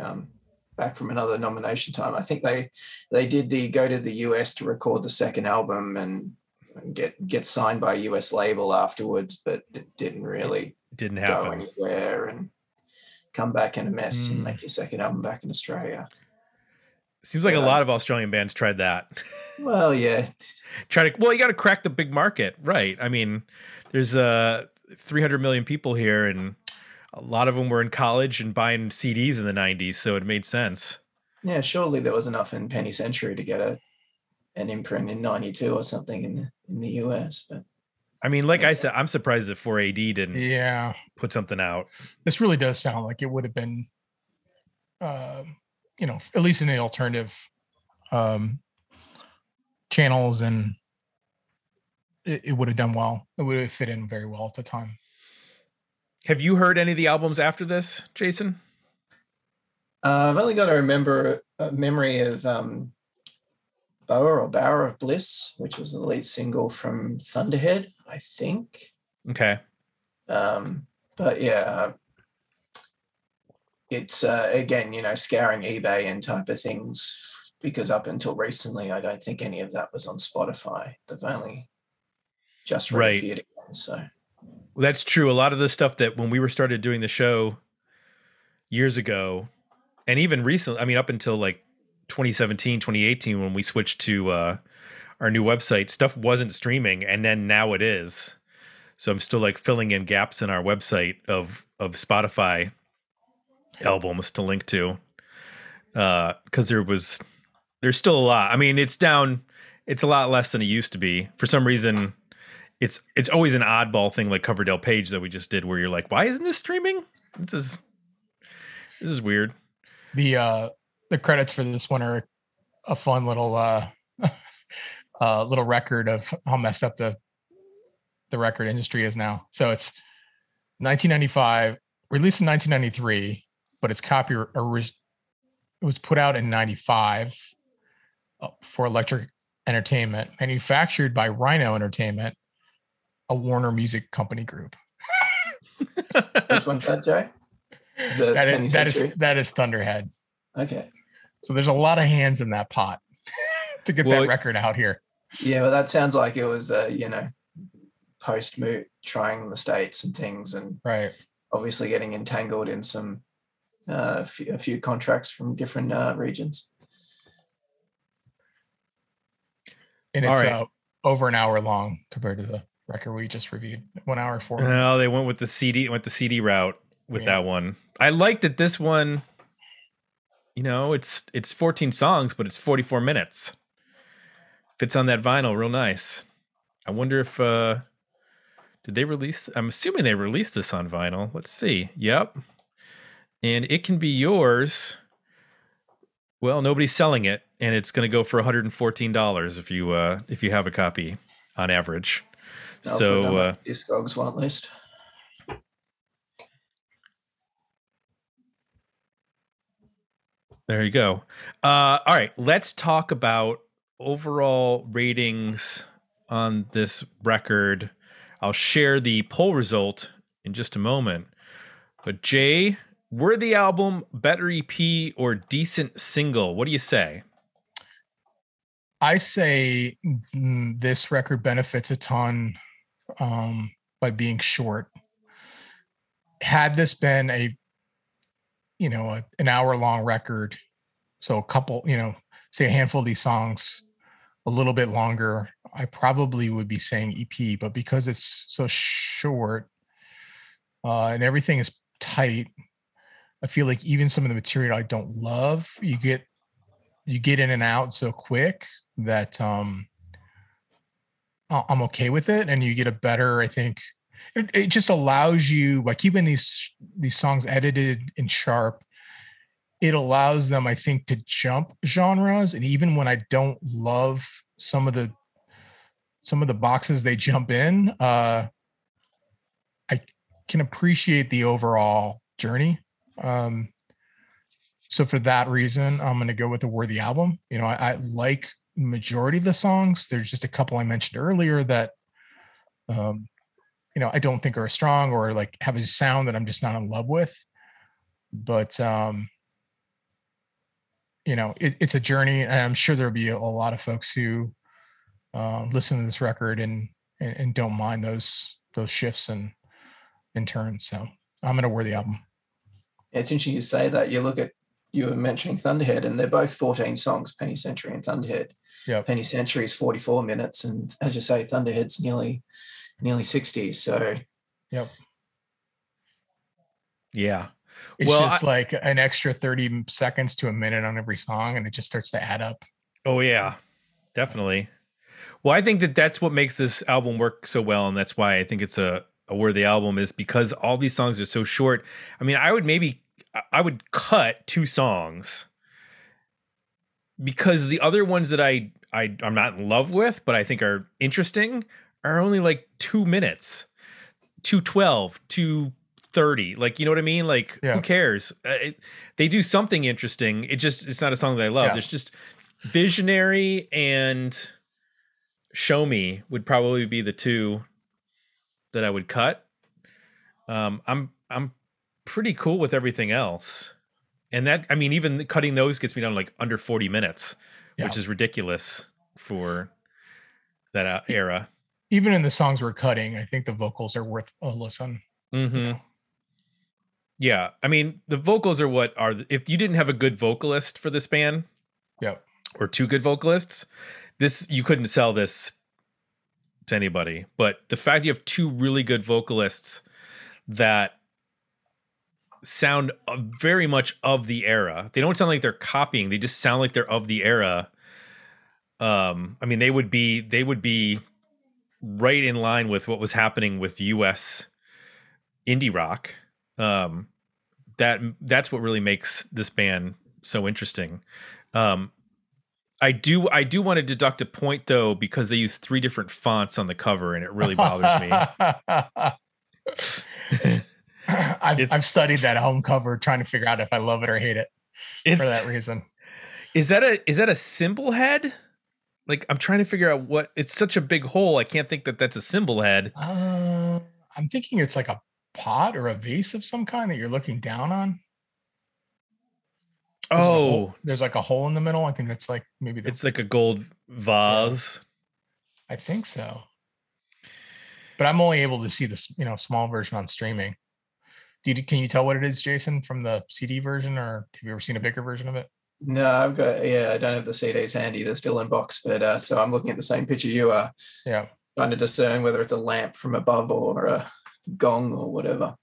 Speaker 3: um, back from another nomination time, I think they they did the go to the US to record the second album and get get signed by a US label afterwards, but it didn't really
Speaker 2: Didn't
Speaker 3: go anywhere and come back in a mess and
Speaker 4: Mm.
Speaker 3: make your second album back in Australia.
Speaker 2: Seems like a lot of Australian bands tried that.
Speaker 3: Well, yeah,
Speaker 2: try to well you got to crack the big market right i mean there's uh 300 million people here and a lot of them were in college and buying cds in the 90s so it made sense
Speaker 3: yeah. Surely there was enough in Penny Century to get a an imprint in '92 or something in the, in the US, but
Speaker 2: i mean like i said i'm surprised that 4ad didn't
Speaker 4: Yeah.
Speaker 2: put something out
Speaker 4: This really does sound like it would have been, uh, you know, at least in the alternative um, channels, and it, it would have done well. It would have fit in very well at the time.
Speaker 2: have you heard any of the albums after this jason
Speaker 3: uh, I've only got to remember a memory of um, Bower or Bower of Bliss, which was the lead single from Thunderhead, I think.
Speaker 2: okay
Speaker 3: Um, but yeah, it's uh, again, you know, scouring eBay and type of things because up until recently, I don't think any of that was on Spotify. They've only just
Speaker 2: Right.
Speaker 3: reappeared again. So
Speaker 2: that's true a lot of the stuff that when we were started doing the show years ago and even recently i mean up until like 2017 2018 when we switched to uh our new website stuff wasn't streaming and then now it is so i'm still like filling in gaps in our website of of spotify albums to link to uh because there was there's still a lot i mean it's down it's a lot less than it used to be for some reason it's it's always an oddball thing like Coverdale Page that we just did where you're like, why isn't this streaming? This is this is weird.
Speaker 4: The uh, the credits for this one are a fun little uh, uh, little record of how messed up the the record industry is now. So it's 1995, released in 1993, but it's copy ori- it was put out in 95 uh, for Elektra Entertainment, manufactured by Rhino Entertainment, a Warner Music Company group.
Speaker 3: Which one's that, Joe? Is that,
Speaker 4: That is that is that is Thunderhead.
Speaker 3: Okay.
Speaker 4: So there's a lot of hands in that pot to get
Speaker 2: Well,
Speaker 4: that record out here.
Speaker 3: Yeah, well, that sounds like it was the you know post moot trying the states and things, and
Speaker 4: Right.
Speaker 3: obviously getting entangled in some uh, a few, a few contracts from different uh, regions.
Speaker 4: And it's
Speaker 2: right.
Speaker 4: uh, over an hour long compared to the record we just reviewed. One hour four.
Speaker 2: No,
Speaker 4: minutes.
Speaker 2: they went with the CD, went the CD route with
Speaker 4: Yeah.
Speaker 2: that one. I like that this one. You know, it's it's 14 songs, but it's 44 minutes. Fits on that vinyl real nice. I wonder if uh did they release I'm assuming they released this on vinyl. Let's see. Yep. And it can be yours. Well, nobody's selling it and it's going to go for $114 if you uh if you have a copy on average. So uh
Speaker 3: Discogs want list.
Speaker 2: There you go. Uh, all right, let's talk about overall ratings on this record. I'll share the poll result in just a moment. But Jay, were the album, better EP, or decent single? What do you say?
Speaker 4: I say mm, this record benefits a ton um, by being short. Had this been a, you know, a, an hour long record, so a couple, you know, say a handful of these songs, a little bit longer, I probably would be saying EP. But because it's so short uh, and everything is tight, I feel like even some of the material I don't love, you get you get in and out so quick that um I'm okay with it and you get a better I think it, it just allows you by keeping these these songs edited and sharp it allows them I think to jump genres. And even when I don't love some of the some of the boxes they jump in uh I can appreciate the overall journey. Um so for that reason i'm going to go with the worthy album. You know I, I like majority of the songs. There's just a couple i mentioned earlier that um you know i don't think are strong or like have a sound that i'm just not in love with but um you know it, it's a journey and i'm sure there'll be a, a lot of folks who uh, listen to this record and, and and don't mind those those shifts and and turns so i'm going to worthy album
Speaker 3: It's interesting you say that. You look at you were mentioning Thunderhead, and they're both 14 songs, Penny Century and Thunderhead.
Speaker 4: Yeah.
Speaker 3: Penny Century is 44 minutes, and as you say, Thunderhead's nearly nearly 60. So yep.
Speaker 2: Yeah.
Speaker 4: It's
Speaker 2: Well,
Speaker 4: just like an extra 30 seconds to a minute on every song, and it just starts to add up.
Speaker 2: Oh yeah, definitely. Well, I think that that's what makes this album work so well, and that's why I think it's a, a worthy album is because all these songs are so short. I mean, I would maybe I- I would cut two songs because the other ones that I I I'm not in love with, but I think are interesting, are only like two minutes, two twelve, two thirty. Like you know what I mean? Like
Speaker 4: Yeah.
Speaker 2: who cares? Uh, it, they do something interesting. It just it's not a song that I love.
Speaker 4: Yeah.
Speaker 2: There's just visionary and show me would probably be the two that I would cut. Um, I'm I'm pretty cool with everything else, and that I mean even cutting those gets me down like under 40 minutes,
Speaker 4: Yeah.
Speaker 2: which is ridiculous for that uh, era.
Speaker 4: Even in the songs we're cutting, I think the vocals are worth a listen.
Speaker 2: hmm Yeah, I mean the vocals are what are the, if you didn't have a good vocalist for this band,
Speaker 4: Yep.
Speaker 2: or two good vocalists, this you couldn't sell this to anybody. But the fact you have two really good vocalists that sound very much of the era. They don't sound like they're copying. They just sound like they're of the era. Um, I mean, they would be they would be right in line with what was happening with US indie rock. Um, that that's what really makes this band so interesting. Um, I do I do want to deduct a point though because they use three different fonts on the cover and it really bothers me.
Speaker 4: I've, I've studied that home cover trying to figure out if I love it or hate it for that reason.
Speaker 2: is that a is that a symbol head? Like I'm trying to figure out what it's such a big hole. I can't think that that's a symbol head.
Speaker 4: Uh, I'm thinking it's like a pot or a vase of some kind that you're looking down on. There's a hole-
Speaker 2: Oh,
Speaker 4: there's like a hole in the middle. I think that's like maybe the,
Speaker 2: it's like a gold vase.
Speaker 4: I think so. But I'm only able to see this, you know, small version on streaming. Do you, can you tell what it is, Jason, from the CD version, or have you ever seen a bigger version of it?
Speaker 3: No, I've got yeah, I don't have the CDs handy. They're still in box, but uh, so I'm looking at the same picture you are,
Speaker 4: Yeah.
Speaker 3: trying to discern whether it's a lamp from above or a gong or whatever.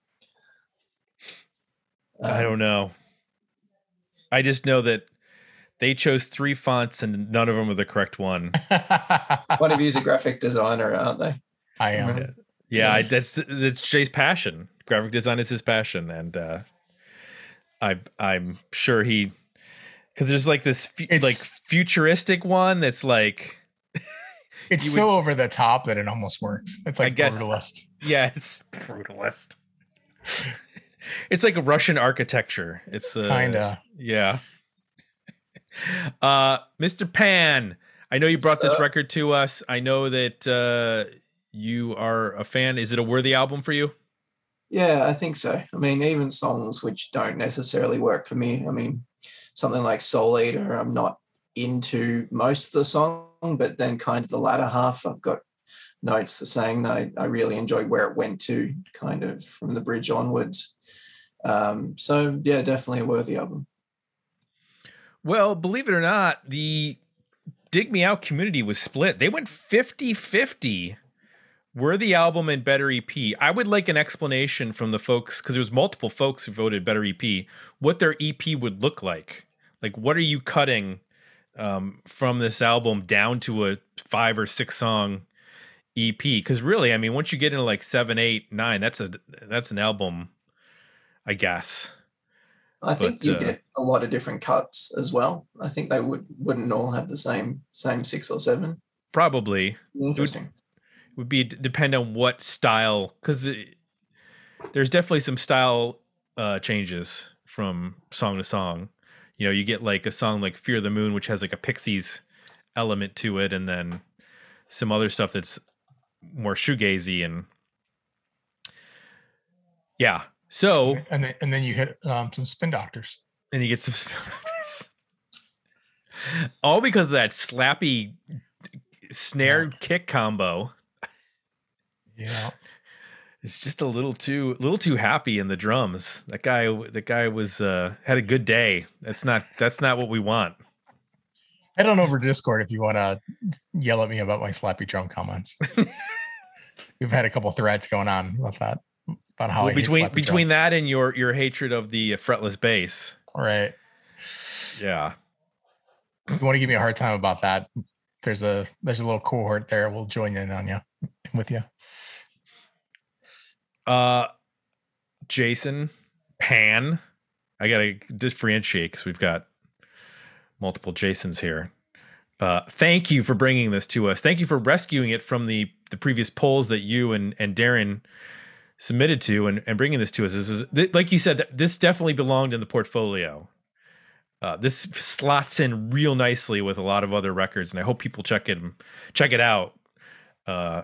Speaker 2: I
Speaker 3: Um,
Speaker 2: don't know. I just know that they chose three fonts and none of them are the correct one.
Speaker 3: One of you is a graphic designer, aren't they?
Speaker 4: I am.
Speaker 3: Mhm.
Speaker 2: Yeah, I,
Speaker 3: Yeah.
Speaker 2: that's that's Jay's passion. Graphic design is his passion, and uh, I I'm sure he because there's like this fu- like futuristic one that's like
Speaker 4: It's
Speaker 2: You would-
Speaker 4: so over the top that it almost works. It's
Speaker 2: I
Speaker 4: like
Speaker 2: guess-
Speaker 4: brutalist.
Speaker 2: yeah, it's brutalist. it's like a Russian architecture. It's uh,
Speaker 4: Kinda.
Speaker 2: Yeah. Uh, Mr. Pan, I know you brought this record to us. I know that uh, you are a fan. Is it a worthy album for you?
Speaker 3: Yeah, I think so. I mean, even songs which don't necessarily work for me. I mean, something like Soul Eater, I'm not into most of the song, but then kind of the latter half, I've got notes that saying that I, I really enjoyed where it went to, kind of from the bridge onwards. Um, so yeah, definitely a worthy album.
Speaker 2: Well, believe it or not, the Dig Me Out community was split. They went 50 50. Worthy album and better EP. I would like an explanation from the folks because there was multiple folks who voted better EP. What their EP would look like. Like, what are you cutting um, from this album down to a five or six song EP? Because really, I mean, once you get into like seven, eight, nine, that's a that's an album, I guess.
Speaker 3: I think
Speaker 2: But,
Speaker 3: you
Speaker 2: uh,
Speaker 3: get a lot of different cuts as well. I think they would wouldn't all have the same same six or seven.
Speaker 2: Probably.
Speaker 3: Interesting.
Speaker 2: Would be depend on what style because there's definitely some style uh changes from song to song. You know you get like a song like fear the moon which has like a pixies element to it and then some other stuff that's more shoegazy and yeah so
Speaker 4: And then and then you hit um, some spin doctors.
Speaker 2: and you get some spin doctors, all because of that slappy snare kick combo
Speaker 4: Yeah.
Speaker 2: It's just a little too little too happy in the drums. That guy that guy was uh had a good day. That's not that's not what we want.
Speaker 4: Head on over to Discord if you want to yell at me about my slappy drum comments. We've had a couple threads going on about that. About how
Speaker 2: Well, between between
Speaker 4: drums.
Speaker 2: that and your your hatred of the fretless bass.
Speaker 4: All right.
Speaker 2: Yeah.
Speaker 4: If you want to give me a hard time about that, there's a there's a little cohort there. We'll join in on you with you.
Speaker 2: Uh Jason Pan. I got to differentiate cuz we've got multiple Jasons here. Uh, thank you for bringing this to us. Thank you for rescuing it from the the previous polls that you and and Darren submitted to and, and bringing this to us. This is like you said, this definitely belonged in the portfolio. Uh, this slots in real nicely with a lot of other records, and I hope people check it check it out. Uh,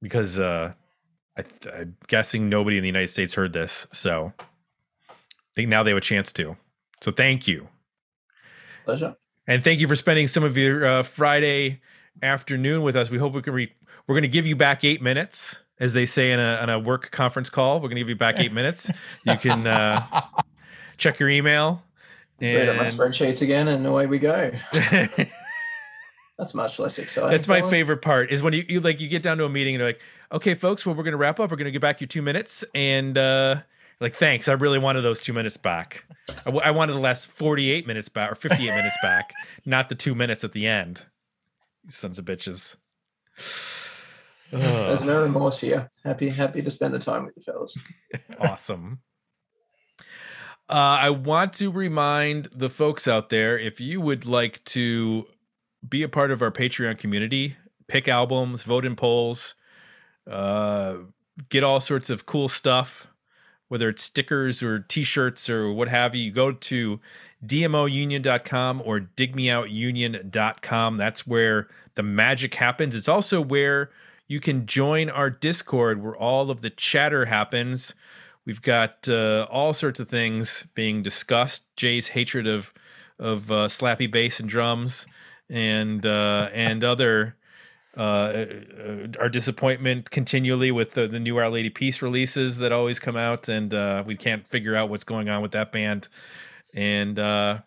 Speaker 2: because uh, I, I'm guessing nobody in the United States heard this, so I think now they have a chance to. So thank you.
Speaker 3: Pleasure.
Speaker 2: And thank you for spending some of your uh, Friday afternoon with us. We hope we can re- we're going to give you back eight minutes, as they say in a, in a work conference call. We're going to give you back eight minutes. You can uh, check your email.
Speaker 3: Read up my spreadsheets again, and away we go. That's much less exciting.
Speaker 2: that's my favorite part is when you, you like you get down to a meeting and you're like, okay, folks, well, we're going to wrap up. We're going to get back you two minutes, and uh, like, thanks. I really wanted those two minutes back. I, w- I wanted the last 48 minutes back or 58 minutes back, not the two minutes at the end. Sons of bitches.
Speaker 3: There's no remorse here. Happy, happy to spend the time with you fellas.
Speaker 2: awesome. Uh, I want to remind the folks out there if you would like to be a part of our Patreon community, pick albums, vote in polls, uh, get all sorts of cool stuff, whether it's stickers or t shirts or what have you, you go to dmounion.com or digmeoutunion.com. That's where the magic happens. It's also where you can join our Discord where all of the chatter happens. We've got uh, all sorts of things being discussed. Jay's hatred of of uh, slappy bass and drums, and uh, and other uh, uh, our disappointment continually with the, the new Our Lady Peace releases that always come out, and uh, we can't figure out what's going on with that band. And uh,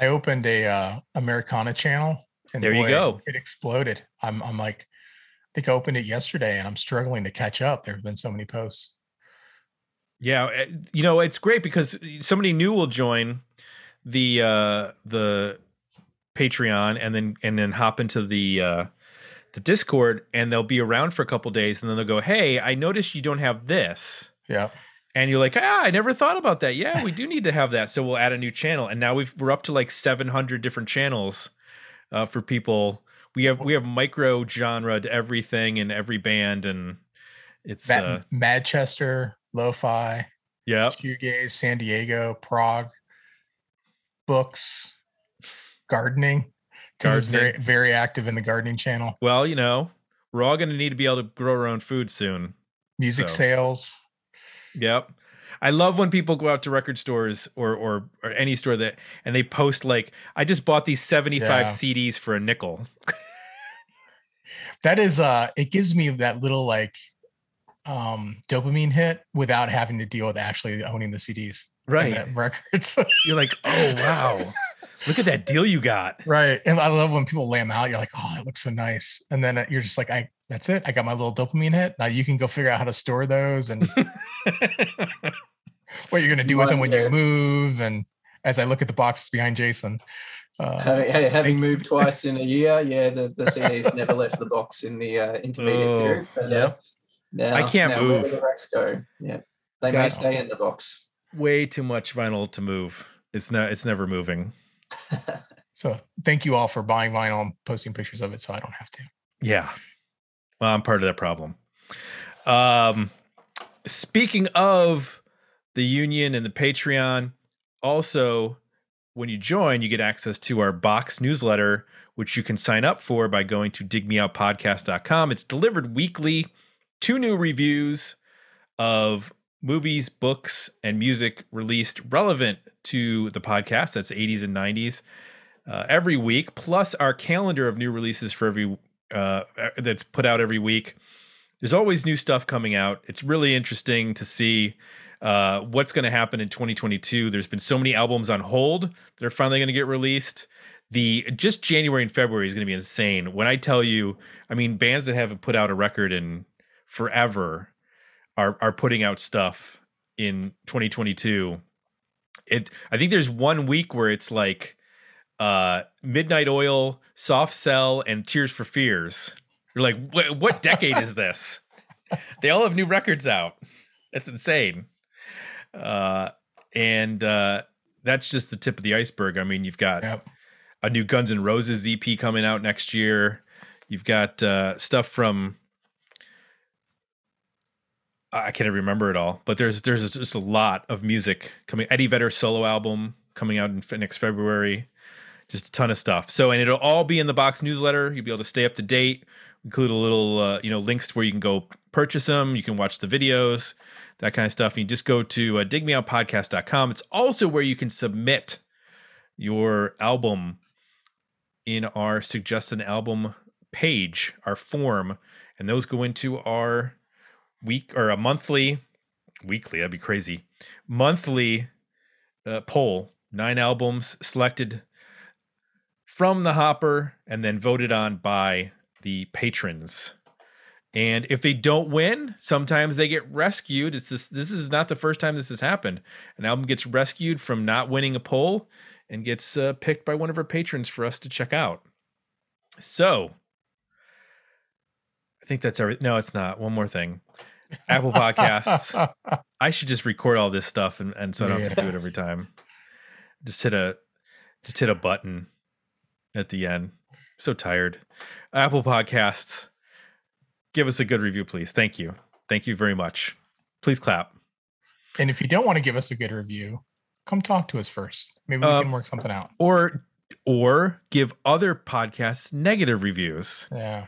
Speaker 4: I opened a uh, Americana channel, and
Speaker 2: There you go.
Speaker 4: It exploded. I'm I'm like, I think I opened it yesterday, and I'm struggling to catch up. There have been so many posts.
Speaker 2: Yeah, uh, you know it's great because somebody new will join the uh the Patreon and then and then hop into the uh the Discord and they'll be around for a couple days and then they'll go, "Hey, I noticed you don't have this."
Speaker 4: Yeah,
Speaker 2: And you're like, "Ah, I never thought about that. Yeah, we do need to have that." So we'll add a new channel and now we've we're up to like 700 different channels uh for people. We have we have micro genre to everything and every band and it's
Speaker 4: Matt,
Speaker 2: uh
Speaker 4: Manchester, Lo-Fi,
Speaker 2: yeah.
Speaker 4: Shoegaze, San Diego, Prog, books, gardening. Is very very active in the gardening channel.
Speaker 2: Well, you know, we're all going to need to be able to grow our own food soon.
Speaker 4: Music
Speaker 2: So.
Speaker 4: sales.
Speaker 2: Yep. I love when people go out to record stores or or or any store that and they post like, I just bought these 75
Speaker 4: Yeah.
Speaker 2: CDs for a nickel.
Speaker 4: That is uh it gives me that little like um dopamine hit without having to deal with actually owning the CDs. Right. records.
Speaker 2: You're like, oh wow. Look at that deal you got.
Speaker 4: right. And I love when people lay them out. You're like, oh, it looks so nice. And then you're just like, I that's it. I got my little dopamine hit. Now you can go figure out how to store those and what you're gonna do with them when you move. And as I look at the boxes behind Jason, uh,
Speaker 3: Having, having moved twice in a year, yeah, the, the CDs never left the box in the uh, intermediate
Speaker 2: Oh,
Speaker 3: period. But, uh, now,
Speaker 2: I can't
Speaker 3: now where
Speaker 2: move.
Speaker 3: the racks go. Yeah, they may
Speaker 4: God.
Speaker 3: stay in the box.
Speaker 2: Way too much vinyl to move. It's not it's never moving.
Speaker 4: so thank you all for buying vinyl and posting pictures of it so I don't have to.
Speaker 2: Yeah. Well, I'm part of that problem. Um, speaking of the union and the Patreon, also, when you join, you get access to our box newsletter, which you can sign up for by going to digmeoutpodcast.com. It's delivered weekly, two new reviews of movies, books, and music released relevant to the podcast. That's 80s and 90s uh, every week, plus our calendar of new releases for every uh, that's put out every week. There's always new stuff coming out. It's really interesting to see uh, what's going to happen in 2022. There's been so many albums on hold that are finally going to get released. The just January and February is going to be insane. When I tell you, I mean, bands that haven't put out a record in forever are are putting out stuff in 2022. It I think there's one week where it's like uh Midnight Oil, Soft Cell, and Tears for Fears. You're like, what, what decade is this? They all have new records out. That's insane. Uh, and uh, that's just the tip of the iceberg. I mean, you've got
Speaker 4: Yep.
Speaker 2: a new Guns N' Roses EP coming out next year. You've got uh, stuff from I can't remember it all, but there's there's just a lot of music coming. Eddie Vedder solo album coming out in next February. Just a ton of stuff. So, and it'll all be in the box newsletter. You'll be able to stay up to date. Include a little, uh, you know, links where you can go purchase them. You can watch the videos, that kind of stuff. And you just go to uh, digmeoutpodcast.com. It's also where you can submit your album in our suggest an album page, our form, and those go into our week or a monthly, weekly, that'd be crazy, monthly uh, poll. Nine albums selected from the hopper and then voted on by the patrons. And if they don't win, sometimes they get rescued. It's this this is not the first time this has happened. An album gets rescued from not winning a poll and gets uh, picked by one of our patrons for us to check out. So, think that's everything. No, it's not. One more thing. Apple Podcasts. I should just record all this stuff and, and so I don't have to do it every time. Just hit a just hit a button at the end. so tired. Apple Podcasts. Give us a good review, please. Thank you. Thank you very much. Please clap.
Speaker 4: and if you don't want to give us a good review, come talk to us first. Maybe we
Speaker 2: Um,
Speaker 4: can work something out.
Speaker 2: Or or give other podcasts negative reviews
Speaker 4: Yeah.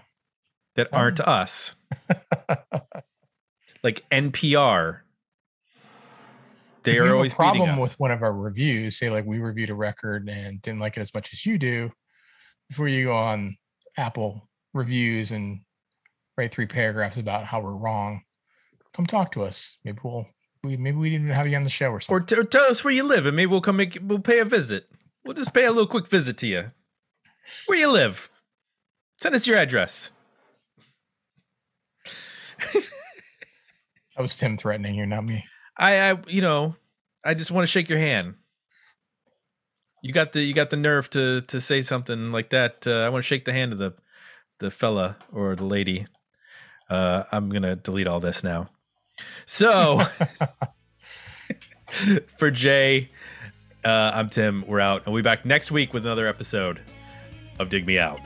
Speaker 2: That aren't us. like NPR. They
Speaker 4: if
Speaker 2: are always
Speaker 4: a problem
Speaker 2: us.
Speaker 4: with one of our reviews, say like we reviewed a record and didn't like it as much as you do, before you go on Apple reviews and write three paragraphs about how we're wrong, come talk to us. Maybe we'll we maybe we didn't have you on the show or
Speaker 2: or
Speaker 4: something.
Speaker 2: t- tell us where you live and maybe we'll come make we'll pay a visit. We'll just pay a little quick visit to you. Where you live? Send us your address.
Speaker 4: that was Tim threatening you, not me.
Speaker 2: I, I you know, I just want to shake your hand. You got the you got the nerve to to say something like that. Uh, I want to shake the hand of the the fella or the lady. Uh, I'm gonna delete all this now. So for Jay, uh, I'm Tim. We're out, we'll be back next week with another episode of Dig Me Out.